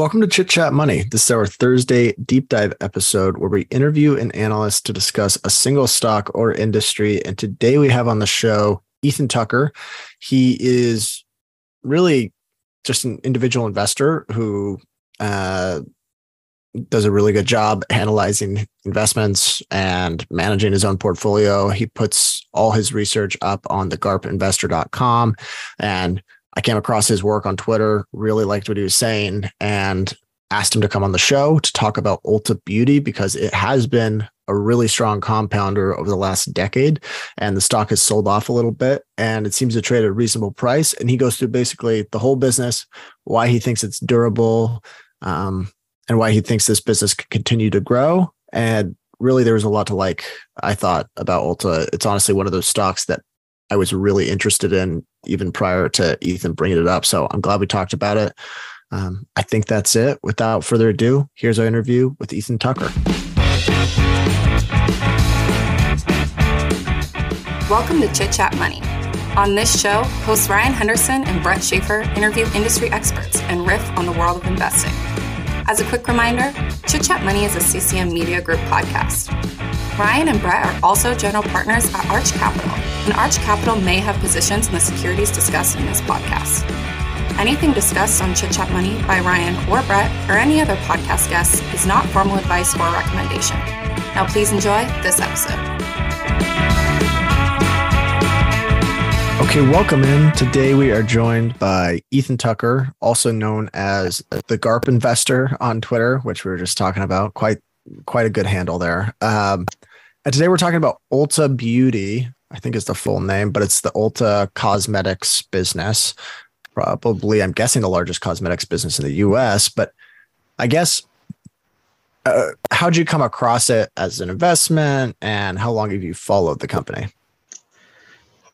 Welcome to Chit Chat Money. This is our Thursday deep dive episode where we interview an analyst to discuss a single stock or industry. And today we have on the show Ethan Tucker. He is really just an individual investor who uh, does a really good job analyzing investments and managing his own portfolio. He puts all his research up on the garpinvestor.com and I came across his work on Twitter, really liked what he was saying, and asked him to come on the show to talk about Ulta Beauty because it has been a really strong compounder over the last decade and the stock has sold off a little bit and it seems to trade at a reasonable price. And he goes through basically the whole business why he thinks it's durable um, and why he thinks this business can continue to grow. And really there was a lot to like i thought about ulta. It's honestly one of those stocks that I was really interested in even prior to Ethan bringing it up. So I'm glad we talked about it. Um, I think that's it. Without further ado, here's our interview with Ethan Tucker. Welcome to Chit Chat Money. On this show, hosts Ryan Henderson and Brett Schafer interview industry experts and riff on the world of investing. As a quick reminder, Chit Chat Money is a CCM Media Group podcast. Ryan and Brett are also general partners at Arch Capital, and Arch Capital may have positions in the securities discussed in this podcast. Anything discussed on Chit Chat Money by Ryan or Brett or any other podcast guests is not formal advice or recommendation. Now, please enjoy this episode. Okay, welcome in. Today we are joined by Ethan Tucker, also known as the GARP Investor on Twitter, which we were just talking about. Quite, quite a good handle there. Um, and today we're talking about Ulta Beauty, I think is the full name, but it's the Ulta Cosmetics business. Probably, I'm guessing the largest cosmetics business in the US. But I guess, uh, how'd you come across it as an investment and how long have you followed the company?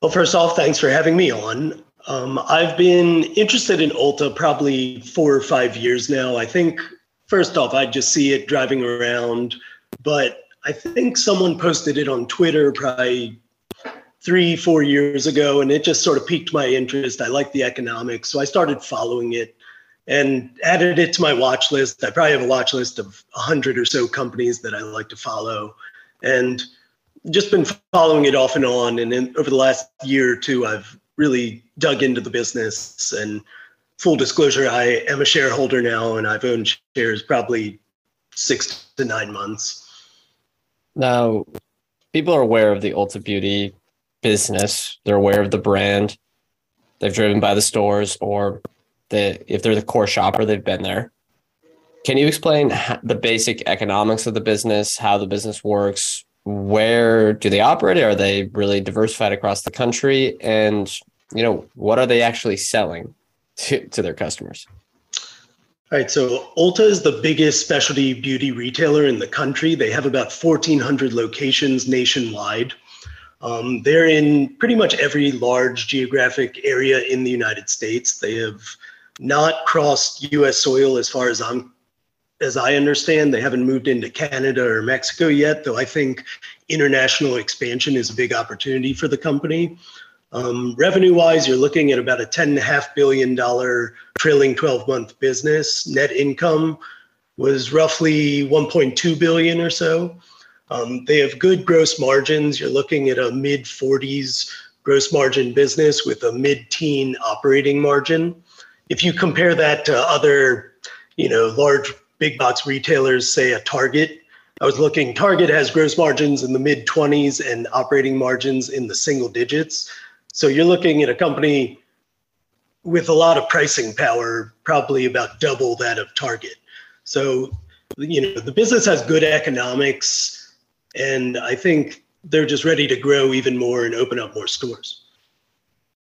Well, first off, thanks for having me on. Um, I've been interested in Ulta probably four or five years now. I think, first off, I just see it driving around, but I think someone posted it on Twitter probably three, four years ago, and it just sort of piqued my interest. I like the economics, so I started following it and added it to my watch list. I probably have a watch list of 100 or so companies that I like to follow, and just been following it off and on. And in, over the last year or two, I've really dug into the business. And full disclosure, I am a shareholder now, and I've owned shares probably six to nine months. Now, people are aware of the Ulta Beauty business. They're aware of the brand. They've driven by the stores, or if they're the core shopper, they've been there. Can you explain the basic economics of the business, how the business works? Where do they operate? Are they really diversified across the country? And you know, what are they actually selling to, to their customers? All right, so Ulta is the biggest specialty beauty retailer in the country. They have about 1,400 locations nationwide. Um, they're in pretty much every large geographic area in the United States. They have not crossed U.S. soil as far as I'm, as I understand. They haven't moved into Canada or Mexico yet, though I think international expansion is a big opportunity for the company. Um, revenue wise, you're looking at about a $10.5 billion trailing 12 month business. Net income was roughly 1.2 billion or so. Um, they have good gross margins. You're looking at a mid 40s gross margin business with a mid teen operating margin. If you compare that to other, you know, large big box retailers, say a Target, I was looking, Target has gross margins in the mid 20s and operating margins in the single digits. So you're looking at a company with a lot of pricing power, probably about double that of Target. So, you know, the business has good economics, and I think they're just ready to grow even more and open up more stores.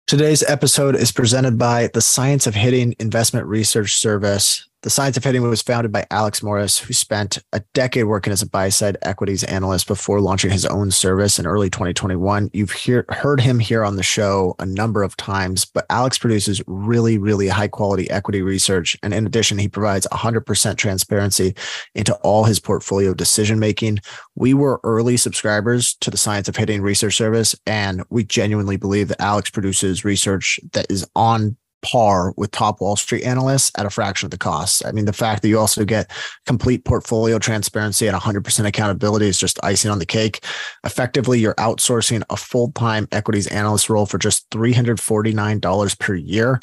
Today's episode is presented by the Science of Hitting Investment Research Service. The Science of Hitting was founded by Alex Morris, who spent a decade working as a buy side equities analyst before launching his own service in early 2021. You've hear, heard him here on the show a number of times, but Alex produces really, really high quality equity research. And in addition, he provides 100% transparency into all his portfolio decision making. We were early subscribers to the Science of Hitting research service, and we genuinely believe that Alex produces research that is on par with top Wall Street analysts at a fraction of the cost. I mean, the fact that you also get complete portfolio transparency and 100% accountability is just icing on the cake. Effectively, you're outsourcing a full time equities analyst role for just $349 per year.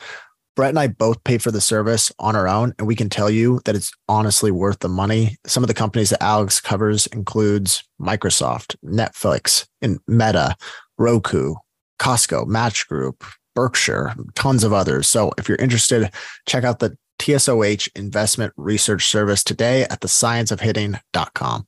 Brett and I both pay for the service on our own, and we can tell you that it's honestly worth the money. Some of the companies that Alex covers includes Microsoft, Netflix, and Meta, Roku, Costco, Match Group, Berkshire, tons of others. So if you're interested, check out the TSOH investment research service today at thescienceofhitting.com.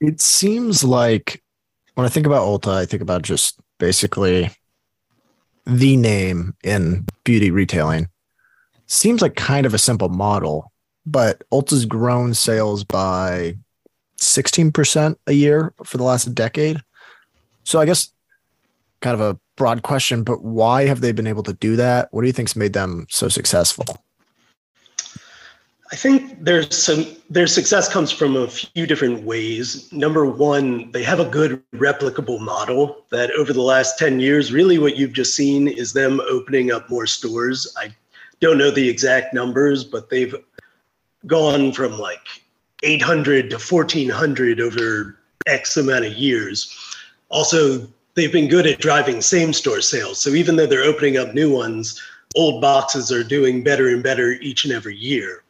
It seems like when I think about Ulta, I think about just basically the name in beauty retailing. Seems like kind of a simple model, but Ulta's grown sales by 16% a year for the last decade. So I guess kind of a broad question, but why have they been able to do that? What do you think's made them so successful? I think there's some their success comes from a few different ways. Number one, they have a good replicable model that over the last 10 years, really what you've just seen is them opening up more stores. I don't know the exact numbers, but they've gone from like 800 to 1400 over X amount of years. Also, they've been good at driving same store sales. So even though they're opening up new ones, old boxes are doing better and better each and every year.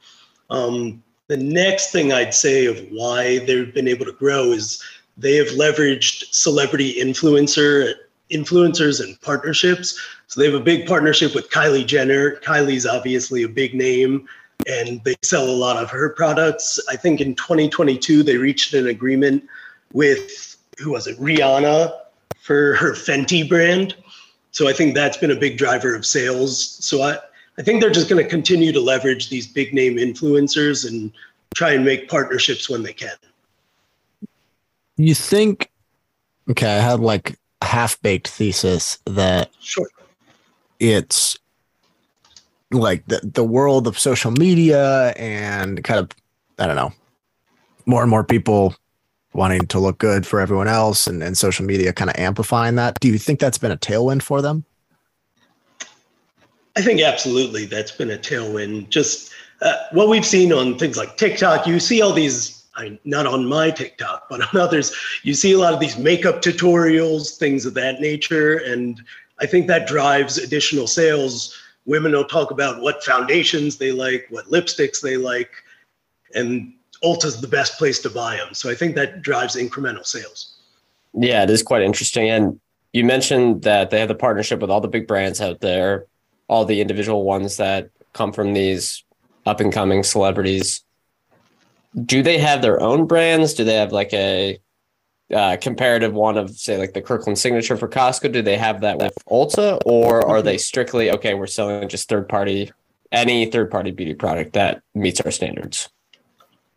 Um, the next thing I'd say of why they've been able to grow is they have leveraged celebrity influencer influencers and partnerships. So they have a big partnership with Kylie Jenner. Kylie's obviously a big name and they sell a lot of her products. I think in 2022 they reached an agreement with who was it? Rihanna for her Fenty brand. So I think that's been a big driver of sales. So I I think they're just going to continue to leverage these big name influencers and try and make partnerships when they can. You think, okay, I had like a half baked thesis that sure. it's like the, the world of social media and kind of, I don't know, more and more people wanting to look good for everyone else and, and social media kind of amplifying that. Do you think that's been a tailwind for them? I think absolutely that's been a tailwind. Just uh, what we've seen on things like TikTok, you see all these, I, not on my TikTok, but on others, you see a lot of these makeup tutorials, things of that nature. And I think that drives additional sales. Women will talk about what foundations they like, what lipsticks they like, and Ulta's the best place to buy them. So I think that drives incremental sales. Yeah, it is quite interesting. And you mentioned that they have the partnership with all the big brands out there all the individual ones that come from these up and coming celebrities do they have their own brands do they have like a uh, comparative one of say like the kirkland signature for costco do they have that with ulta or are they strictly okay we're selling just third party any third party beauty product that meets our standards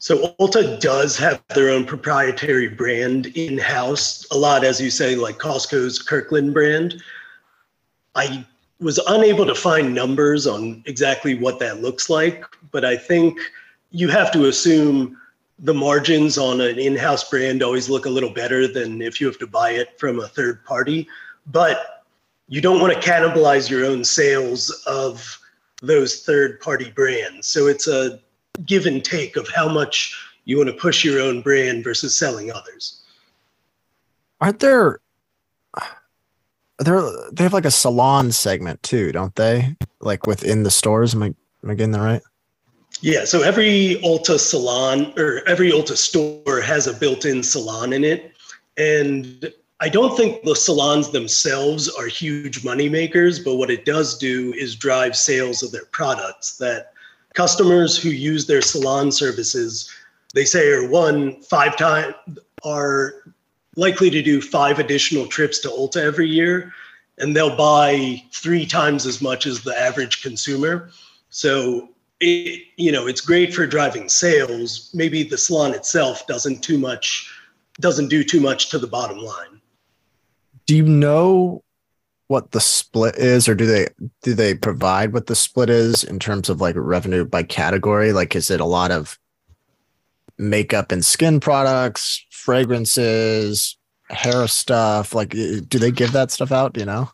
so Ulta does have their own proprietary brand in house. A lot, as you say, like Costco's Kirkland brand. I was unable to find numbers on exactly what that looks like, but I think you have to assume the margins on an in-house brand always look a little better than if you have to buy it from a third party. But you don't want to cannibalize your own sales of those third-party brands. So it's a give and take of how much you want to push your own brand versus selling others. Aren't there they're they have like a salon segment too, don't they? Like within the stores. Am I am I getting that right? Yeah, so every Ulta salon or every Ulta store has a built-in salon in it. And I don't think the salons themselves are huge money makers, but what it does do is drive sales of their products that customers who use their salon services, they say are one, five times are likely to do five additional trips to Ulta every year. and they'll buy three times as much as the average consumer. So it, you know, it's great for driving sales. Maybe the salon itself doesn't too much doesn't do too much to the bottom line. Do you know what the split is or do they do they provide what the split is in terms of like revenue by category? Like is it a lot of makeup and skin products, fragrances, hair stuff? Like, eh, do they give that stuff out? You know?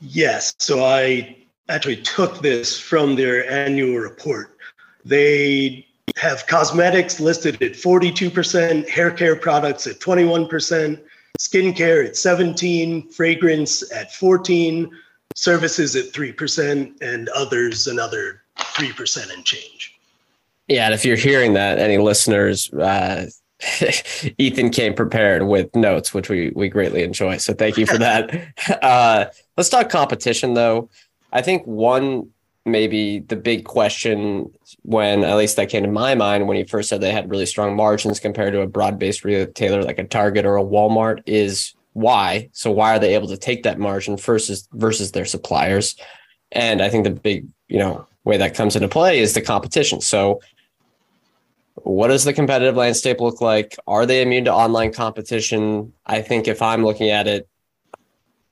Yes. So I actually took this from their annual report. They have cosmetics listed at 42%, hair care products at 21%, skincare at 17, fragrance at 14, services at 3%, and others another 3% and change. Yeah, and if you're hearing that, any listeners, uh, Ethan came prepared with notes, which we we greatly enjoy. So thank you for that. Uh, let's talk competition, though. I think one maybe the big question when at least that came to my mind when he first said they had really strong margins compared to a broad-based retailer like a Target or a Walmart is why. So why are they able to take that margin versus versus their suppliers? And I think the big you know way that comes into play is the competition. So what does the competitive landscape look like? Are they immune to online competition? I think if I'm looking at it,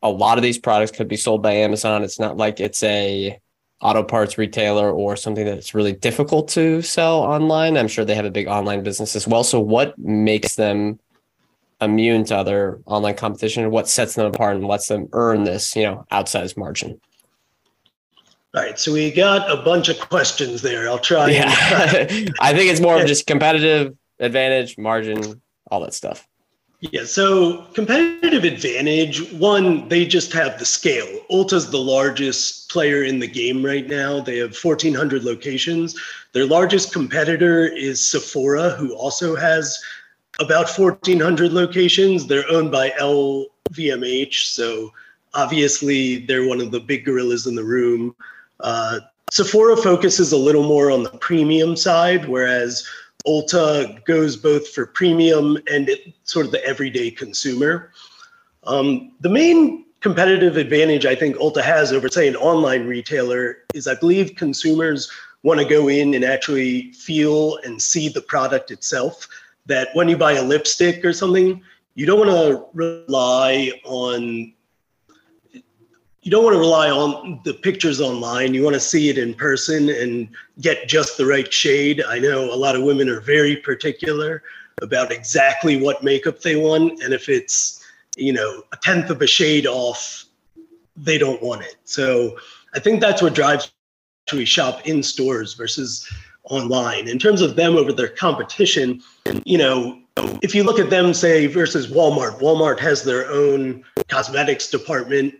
a lot of these products could be sold by Amazon. It's not like it's a auto parts retailer or something that's really difficult to sell online. I'm sure they have a big online business as well. So what makes them immune to other online competition? What sets them apart and lets them earn this, you know, outsized margin? All right, so we got a bunch of questions there. I'll try. Yeah, I think it's more of just competitive advantage, margin, all that stuff. Yeah, so competitive advantage, one, they just have the scale. Ulta's the largest player in the game right now. They have 1,400 locations. Their largest competitor is Sephora, who also has about 1,400 locations. They're owned by LVMH, so obviously they're one of the big gorillas in the room. Uh, Sephora focuses a little more on the premium side, whereas Ulta goes both for premium and it, sort of the everyday consumer. Um, the main competitive advantage I think Ulta has over, say, an online retailer is I believe consumers want to go in and actually feel and see the product itself. That when you buy a lipstick or something, you don't want to rely on you don't want to rely on the pictures online. You want to see it in person and get just the right shade. I know a lot of women are very particular about exactly what makeup they want. And if it's, you know, a tenth of a shade off, they don't want it. So I think that's what drives we shop in stores versus online. In terms of them over their competition, you know, if you look at them, say, versus Walmart, Walmart has their own cosmetics department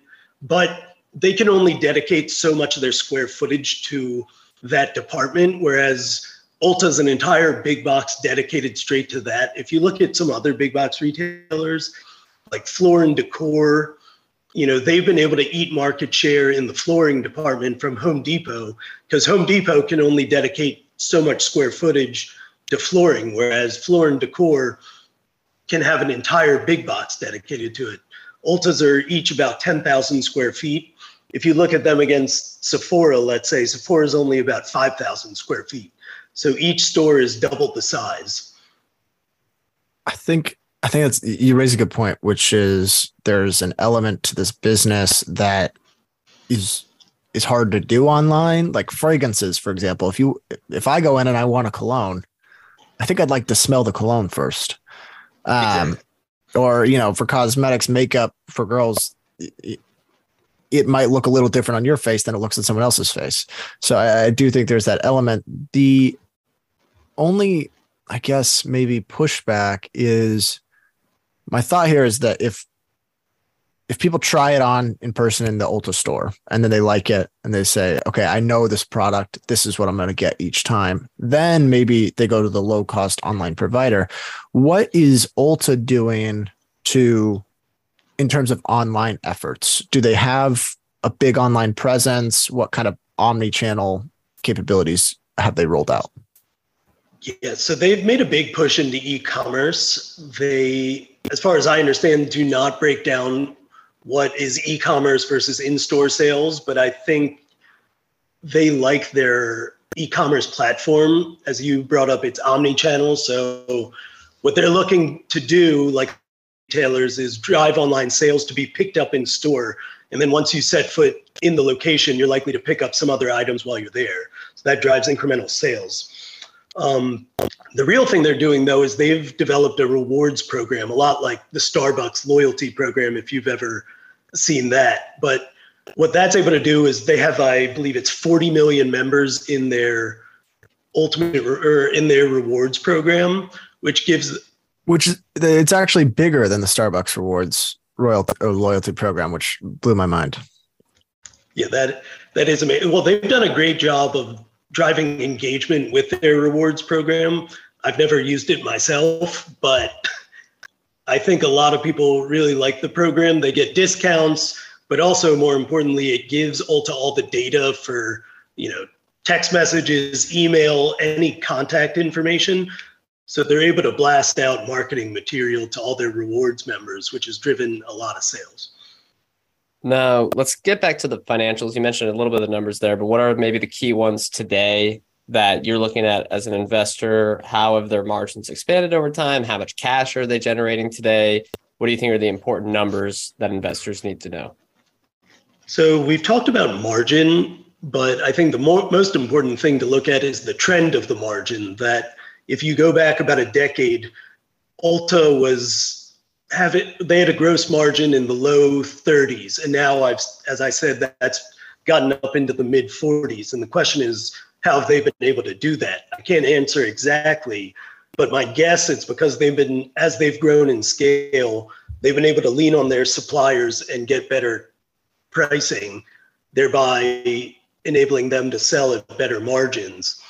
but they can only dedicate so much of their square footage to that department, whereas Ulta Ulta's an entire big box dedicated straight to that. If you look at some other big box retailers like Floor and Decor, you know, they've been able to eat market share in the flooring department from Home Depot because Home Depot can only dedicate so much square footage to flooring, whereas Floor and Decor can have an entire big box dedicated to it. Ultas are each about 10,000 square feet. If you look at them against Sephora, let's say, Sephora is only about 5,000 square feet. So each store is double the size. I think I think that's you raise a good point, which is there's an element to this business that is is hard to do online, like fragrances, for example. If you if I go in and I want a cologne, I think I'd like to smell the cologne first. Um, or you know for cosmetics makeup for girls it, it, might look a little different on your face than it looks on someone else's face. So I, I do think there's that element. The only i guess maybe pushback is my thought here is that if if people try it on in person in the Ulta store and then they like it and they say, okay, I know this product, this is what I'm going to get each time, then maybe they go to the low cost online provider. What is Ulta doing to, in terms of online efforts? Do they have a big online presence? What kind of omni channel capabilities have they rolled out? Yeah, so they've made a big push into e commerce. They, as far as I understand, do not break down what is e-commerce versus in-store sales, but I think they like their e-commerce platform. As you brought up, it's omni-channel. So what they're looking to do, like retailers, is drive online sales to be picked up in store. And then once you set foot in the location, you're likely to pick up some other items while you're there. So that drives incremental sales. Um, the real thing they're doing though is they've developed a rewards program, a lot like the Starbucks loyalty program, if you've ever seen that. But what that's able to do is they have, I believe it's 40 million members in their Ultamate or in their rewards program, which gives which it's actually bigger than the Starbucks rewards royalty or loyalty program, which blew my mind. Yeah, that that is amazing. Well, they've done a great job of driving engagement with their rewards program. I've never used it myself, but I think a lot of people really like the program. They get discounts, but also more importantly, it gives Ulta all the data for, you know, text messages, email, any contact information. So they're able to blast out marketing material to all their rewards members, which has driven a lot of sales. Now, let's get back to the financials. You mentioned a little bit of the numbers there, but what are maybe the key ones today that you're looking at as an investor? How have their margins expanded over time? How much cash are they generating today? What do you think are the important numbers that investors need to know? So, we've talked about margin, but I think the more, most important thing to look at is the trend of the margin. That if you go back about a decade, Ulta was have it they had a gross margin in the low 30s and now i've as i said that, that's gotten up into the mid 40s and the question is how have they been able to do that? I can't answer exactly but my guess is because they've been as they've grown in scale they've been able to lean on their suppliers and get better pricing thereby enabling them to sell at better margins.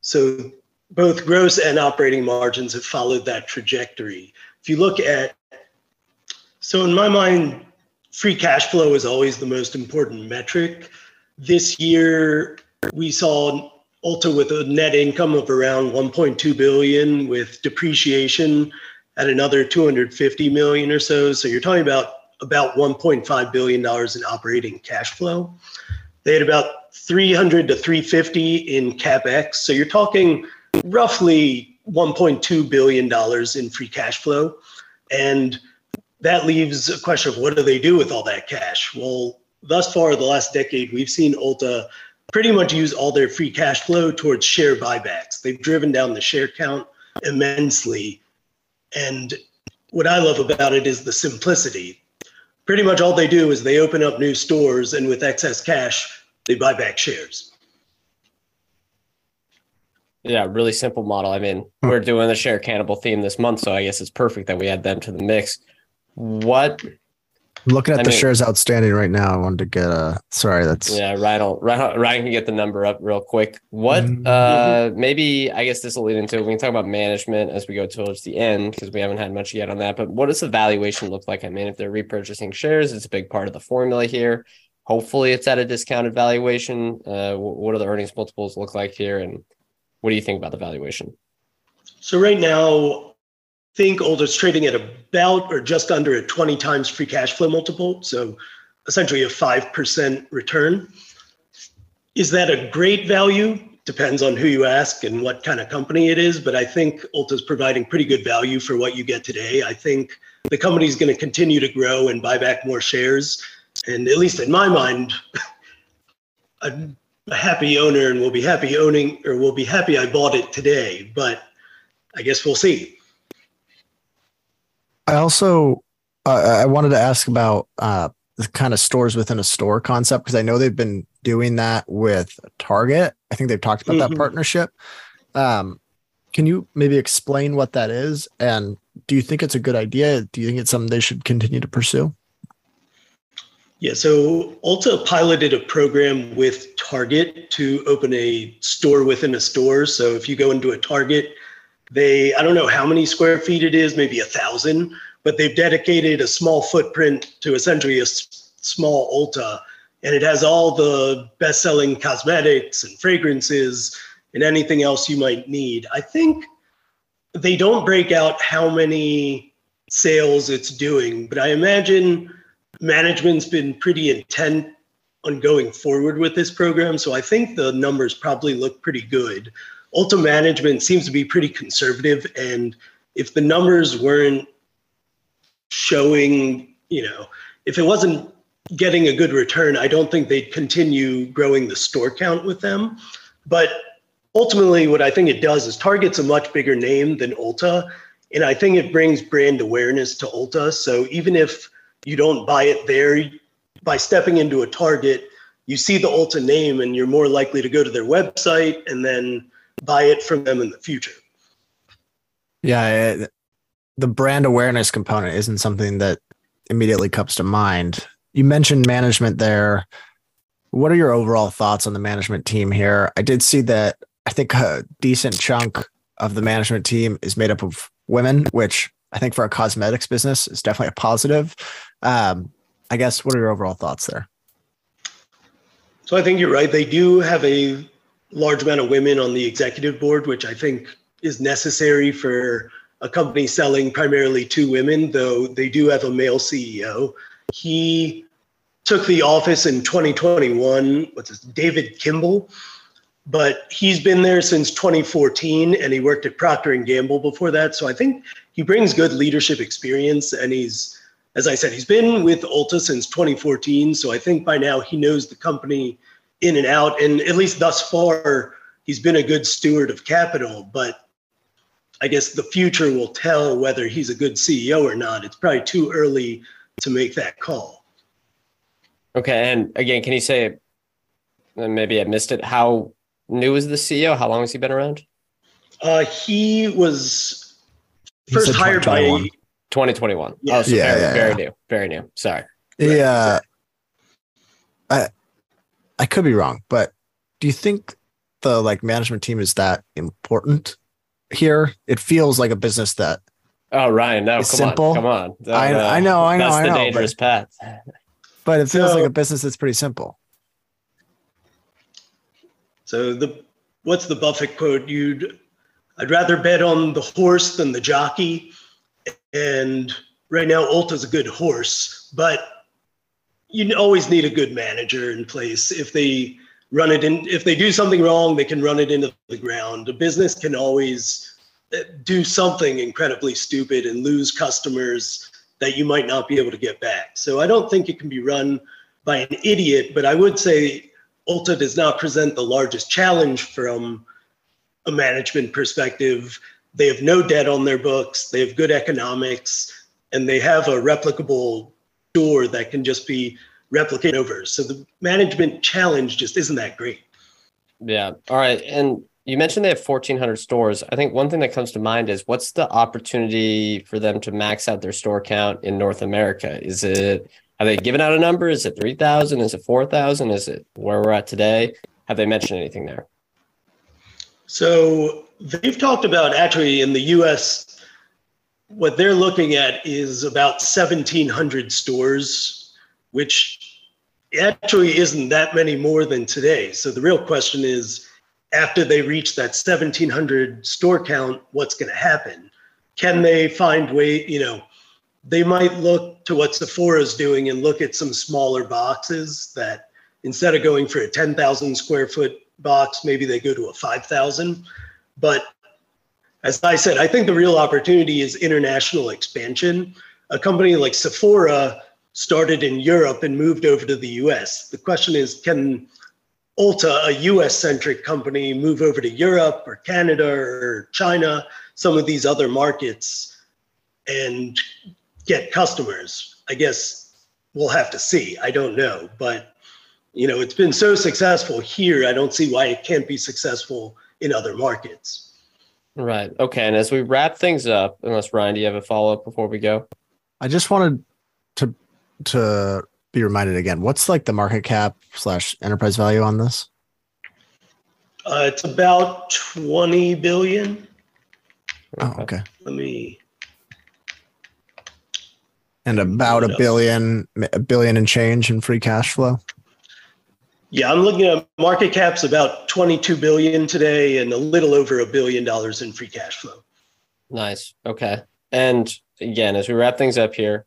So both gross and operating margins have followed that trajectory. If you look at so, in my mind, free cash flow is always the most important metric. This year, we saw Ulta with a net income of around 1.2 billion, with depreciation at another 250 million or so. So, you're talking about about 1.5 billion dollars in operating cash flow. They had about 300 to 350 in capex. So, you're talking roughly 1.2 billion dollars in free cash flow, and that leaves a question of what do they do with all that cash? Well, thus far, the last decade, we've seen Ulta pretty much use all their free cash flow towards share buybacks. They've driven down the share count immensely. And what I love about it is the simplicity. Pretty much all they do is they open up new stores, and with excess cash, they buy back shares. Yeah, really simple model. I mean, we're doing the share cannibal theme this month, so I guess it's perfect that we add them to the mix what looking at I the mean, shares outstanding right now. I wanted to get a sorry, that's yeah, Ryan Ryan, Ryan can get the number up real quick. What mm-hmm. uh maybe I guess this will lead into we can talk about management as we go towards the end because we haven't had much yet on that. But what does the valuation look like? I mean, if they're repurchasing shares, it's a big part of the formula here. Hopefully it's at a discounted valuation. Uh what do the earnings multiples look like here? And what do you think about the valuation? So right now think Ulta's trading at about or just under a 20 times free cash flow multiple. So essentially a 5% return. Is that a great value? Depends on who you ask and what kind of company it is. But I think Ulta's providing pretty good value for what you get today. I think the company is going to continue to grow and buy back more shares. And at least in my mind, I'm a happy owner and will be happy owning or will be happy I bought it today. But I guess we'll see. I also uh, I wanted to ask about uh, the kind of stores within a store concept because I know they've been doing that with Target. I think they've talked about mm-hmm. that partnership. Um, can you maybe explain what that is? And do you think it's a good idea? Do you think it's something they should continue to pursue? Yeah, so Ulta piloted a program with Target to open a store within a store. So if you go into a Target they, I don't know how many square feet it is, maybe a thousand, but they've dedicated a small footprint to essentially a s- small Ulta. And it has all the best selling cosmetics and fragrances and anything else you might need. I think they don't break out how many sales it's doing, but I imagine management's been pretty intent on going forward with this program. So I think the numbers probably look pretty good. Ulta management seems to be pretty conservative. And if the numbers weren't showing, you know, if it wasn't getting a good return, I don't think they'd continue growing the store count with them. But ultimately, what I think it does is Target's a much bigger name than Ulta. And I think it brings brand awareness to Ulta. So even if you don't buy it there, by stepping into a Target, you see the Ulta name and you're more likely to go to their website and then buy it from them in the future. Yeah, it, the brand awareness component isn't something that immediately comes to mind. You mentioned management there. What are your overall thoughts on the management team here? I did see that I think a decent chunk of the management team is made up of women, which I think for a cosmetics business is definitely a positive. Um, I guess what are your overall thoughts there? So I think you're right. They do have a large amount of women on the executive board, which I think is necessary for a company selling primarily to women, though they do have a male CEO. He took the office in 2021. What's this? David Kimbell, but he's been there since 2014, and he worked at Procter and Gamble before that. So I think he brings good leadership experience, and he's, as I said, he's been with Ulta since 2014. So I think by now he knows the company in and out, and at least thus far, he's been a good steward of capital. But I guess the future will tell whether he's a good CEO or not. It's probably too early to make that call. Okay. And again, can you say, maybe I missed it, how new is the CEO? How long has he been around? Uh, he was first hired by 2021. Yeah. Oh, so yeah, very, yeah, very new. Very new. Sorry. Yeah. I I could be wrong, but do you think the like management team is that important here? It feels like a business that Oh, Ryan, no, come simple. on, come on. I, uh, I know, I know, that's I know. the dangerous but, path. But it feels so, like a business that's pretty simple. So the what's the Buffett quote? You'd I'd rather bet on the horse than the jockey. And right now, Ulta's a good horse, but you always need a good manager in place. If they run it in, if they do something wrong, they can run it into the ground. A business can always uh, do something incredibly stupid and lose customers that you might not be able to get back. So I don't think it can be run by an idiot, but I would say Ulta does not present the largest challenge from a management perspective. They have no debt on their books, they have good economics, and they have a replicable store that can just be replicated over. So the management challenge just isn't that great. Yeah. All right. And you mentioned they have 1,400 stores. I think one thing that comes to mind is what's the opportunity for them to max out their store count in North America? Is it, have they given out a number? Is it 3,000? Is it 4,000? Is it where we're at today? Have they mentioned anything there? So they've talked about actually in the US, what they're looking at is about 1,700 stores, which actually isn't that many more than today. So the real question is, after they reach that 1700 store count, what's going to happen? Can they find way, you know, they might look to what Sephora is doing and look at some smaller boxes that instead of going for a 10,000 square foot box, maybe they go to a 5,000. But as I said, I think the real opportunity is international expansion. A company like Sephora started in Europe and moved over to the US. The question is, can Ulta, a US centric company, move over to Europe or Canada or China, some of these other markets, and get customers? I guess we'll have to see. I don't know. But, you know, it's been so successful here. I don't see why it can't be successful in other markets. Right. Okay. And as we wrap things up, unless Ryan, do you have a follow up before we go? I just wanted to to be reminded again. What's like the market cap slash enterprise value on this? Uh, it's about 20 billion. Oh, okay. Let me. And about a billion, a billion and change in free cash flow. Yeah, I'm looking at market caps about 22 billion today and a little over a billion dollars in free cash flow. Nice. Okay. And again, as we wrap things up here,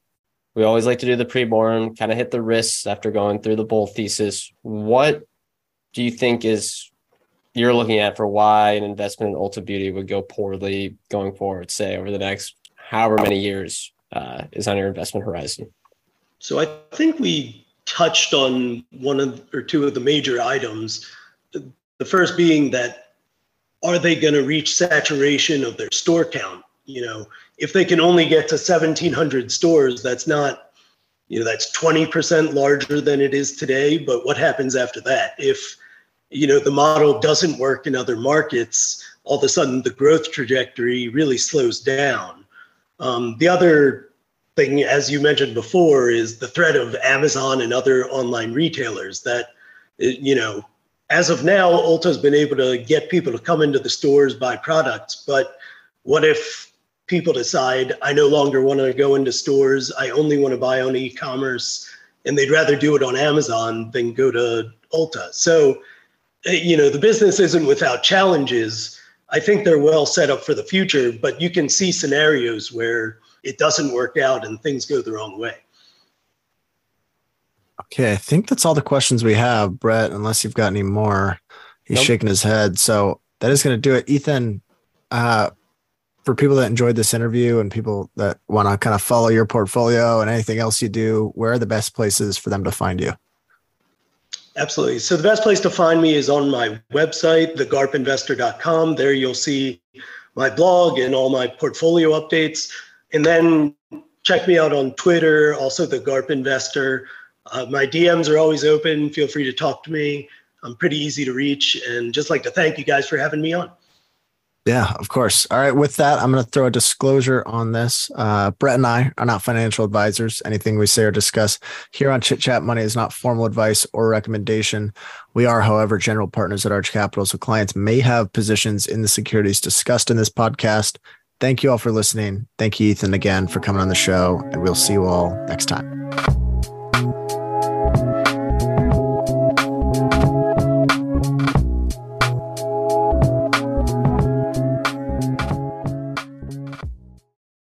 we always like to do the pre-born, kind of hit the risks after going through the bull thesis. What do you think is you're looking at for why an investment in Ulta Beauty would go poorly going forward, say over the next however many years uh, is on your investment horizon? So I think we touched on one of or two of the major items. The first being that are they going to reach saturation of their store count? You know, if they can only get to 1,700 stores, that's not, you know, that's 20% larger than it is today. But what happens after that? If, you know, the model doesn't work in other markets, all of a sudden the growth trajectory really slows down. Um, the other thing, as you mentioned before, is the threat of Amazon and other online retailers that, you know, as of now, Ulta's been able to get people to come into the stores, buy products. But what if people decide I no longer want to go into stores, I only want to buy on e commerce, and they'd rather do it on Amazon than go to Ulta? So, eh, you know, the business isn't without challenges. I think they're well set up for the future, but you can see scenarios where it doesn't work out and things go the wrong way. Okay, I think that's all the questions we have, Brett, unless you've got any more. He's nope. shaking his head. So that is going to do it. Ethan, uh, for people that enjoyed this interview and people that want to kind of follow your portfolio and anything else you do, where are the best places for them to find you? Absolutely. So the best place to find me is on my website, thegarpinvestor.com. There you'll see my blog and all my portfolio updates. And then check me out on Twitter, also the Garp Investor. Uh, my DMs are always open. Feel free to talk to me. I'm pretty easy to reach. And just like to thank you guys for having me on. Yeah, of course. All right. With that, I'm going to throw a disclosure on this. Uh, Brett and I are not financial advisors. Anything we say or discuss here on Chit Chat Money is not formal advice or recommendation. We are, however, general partners at Arch Capital, so clients may have positions in the securities discussed in this podcast. Thank you all for listening. Thank you, Ethan, again for coming on the show, and we'll see you all next time.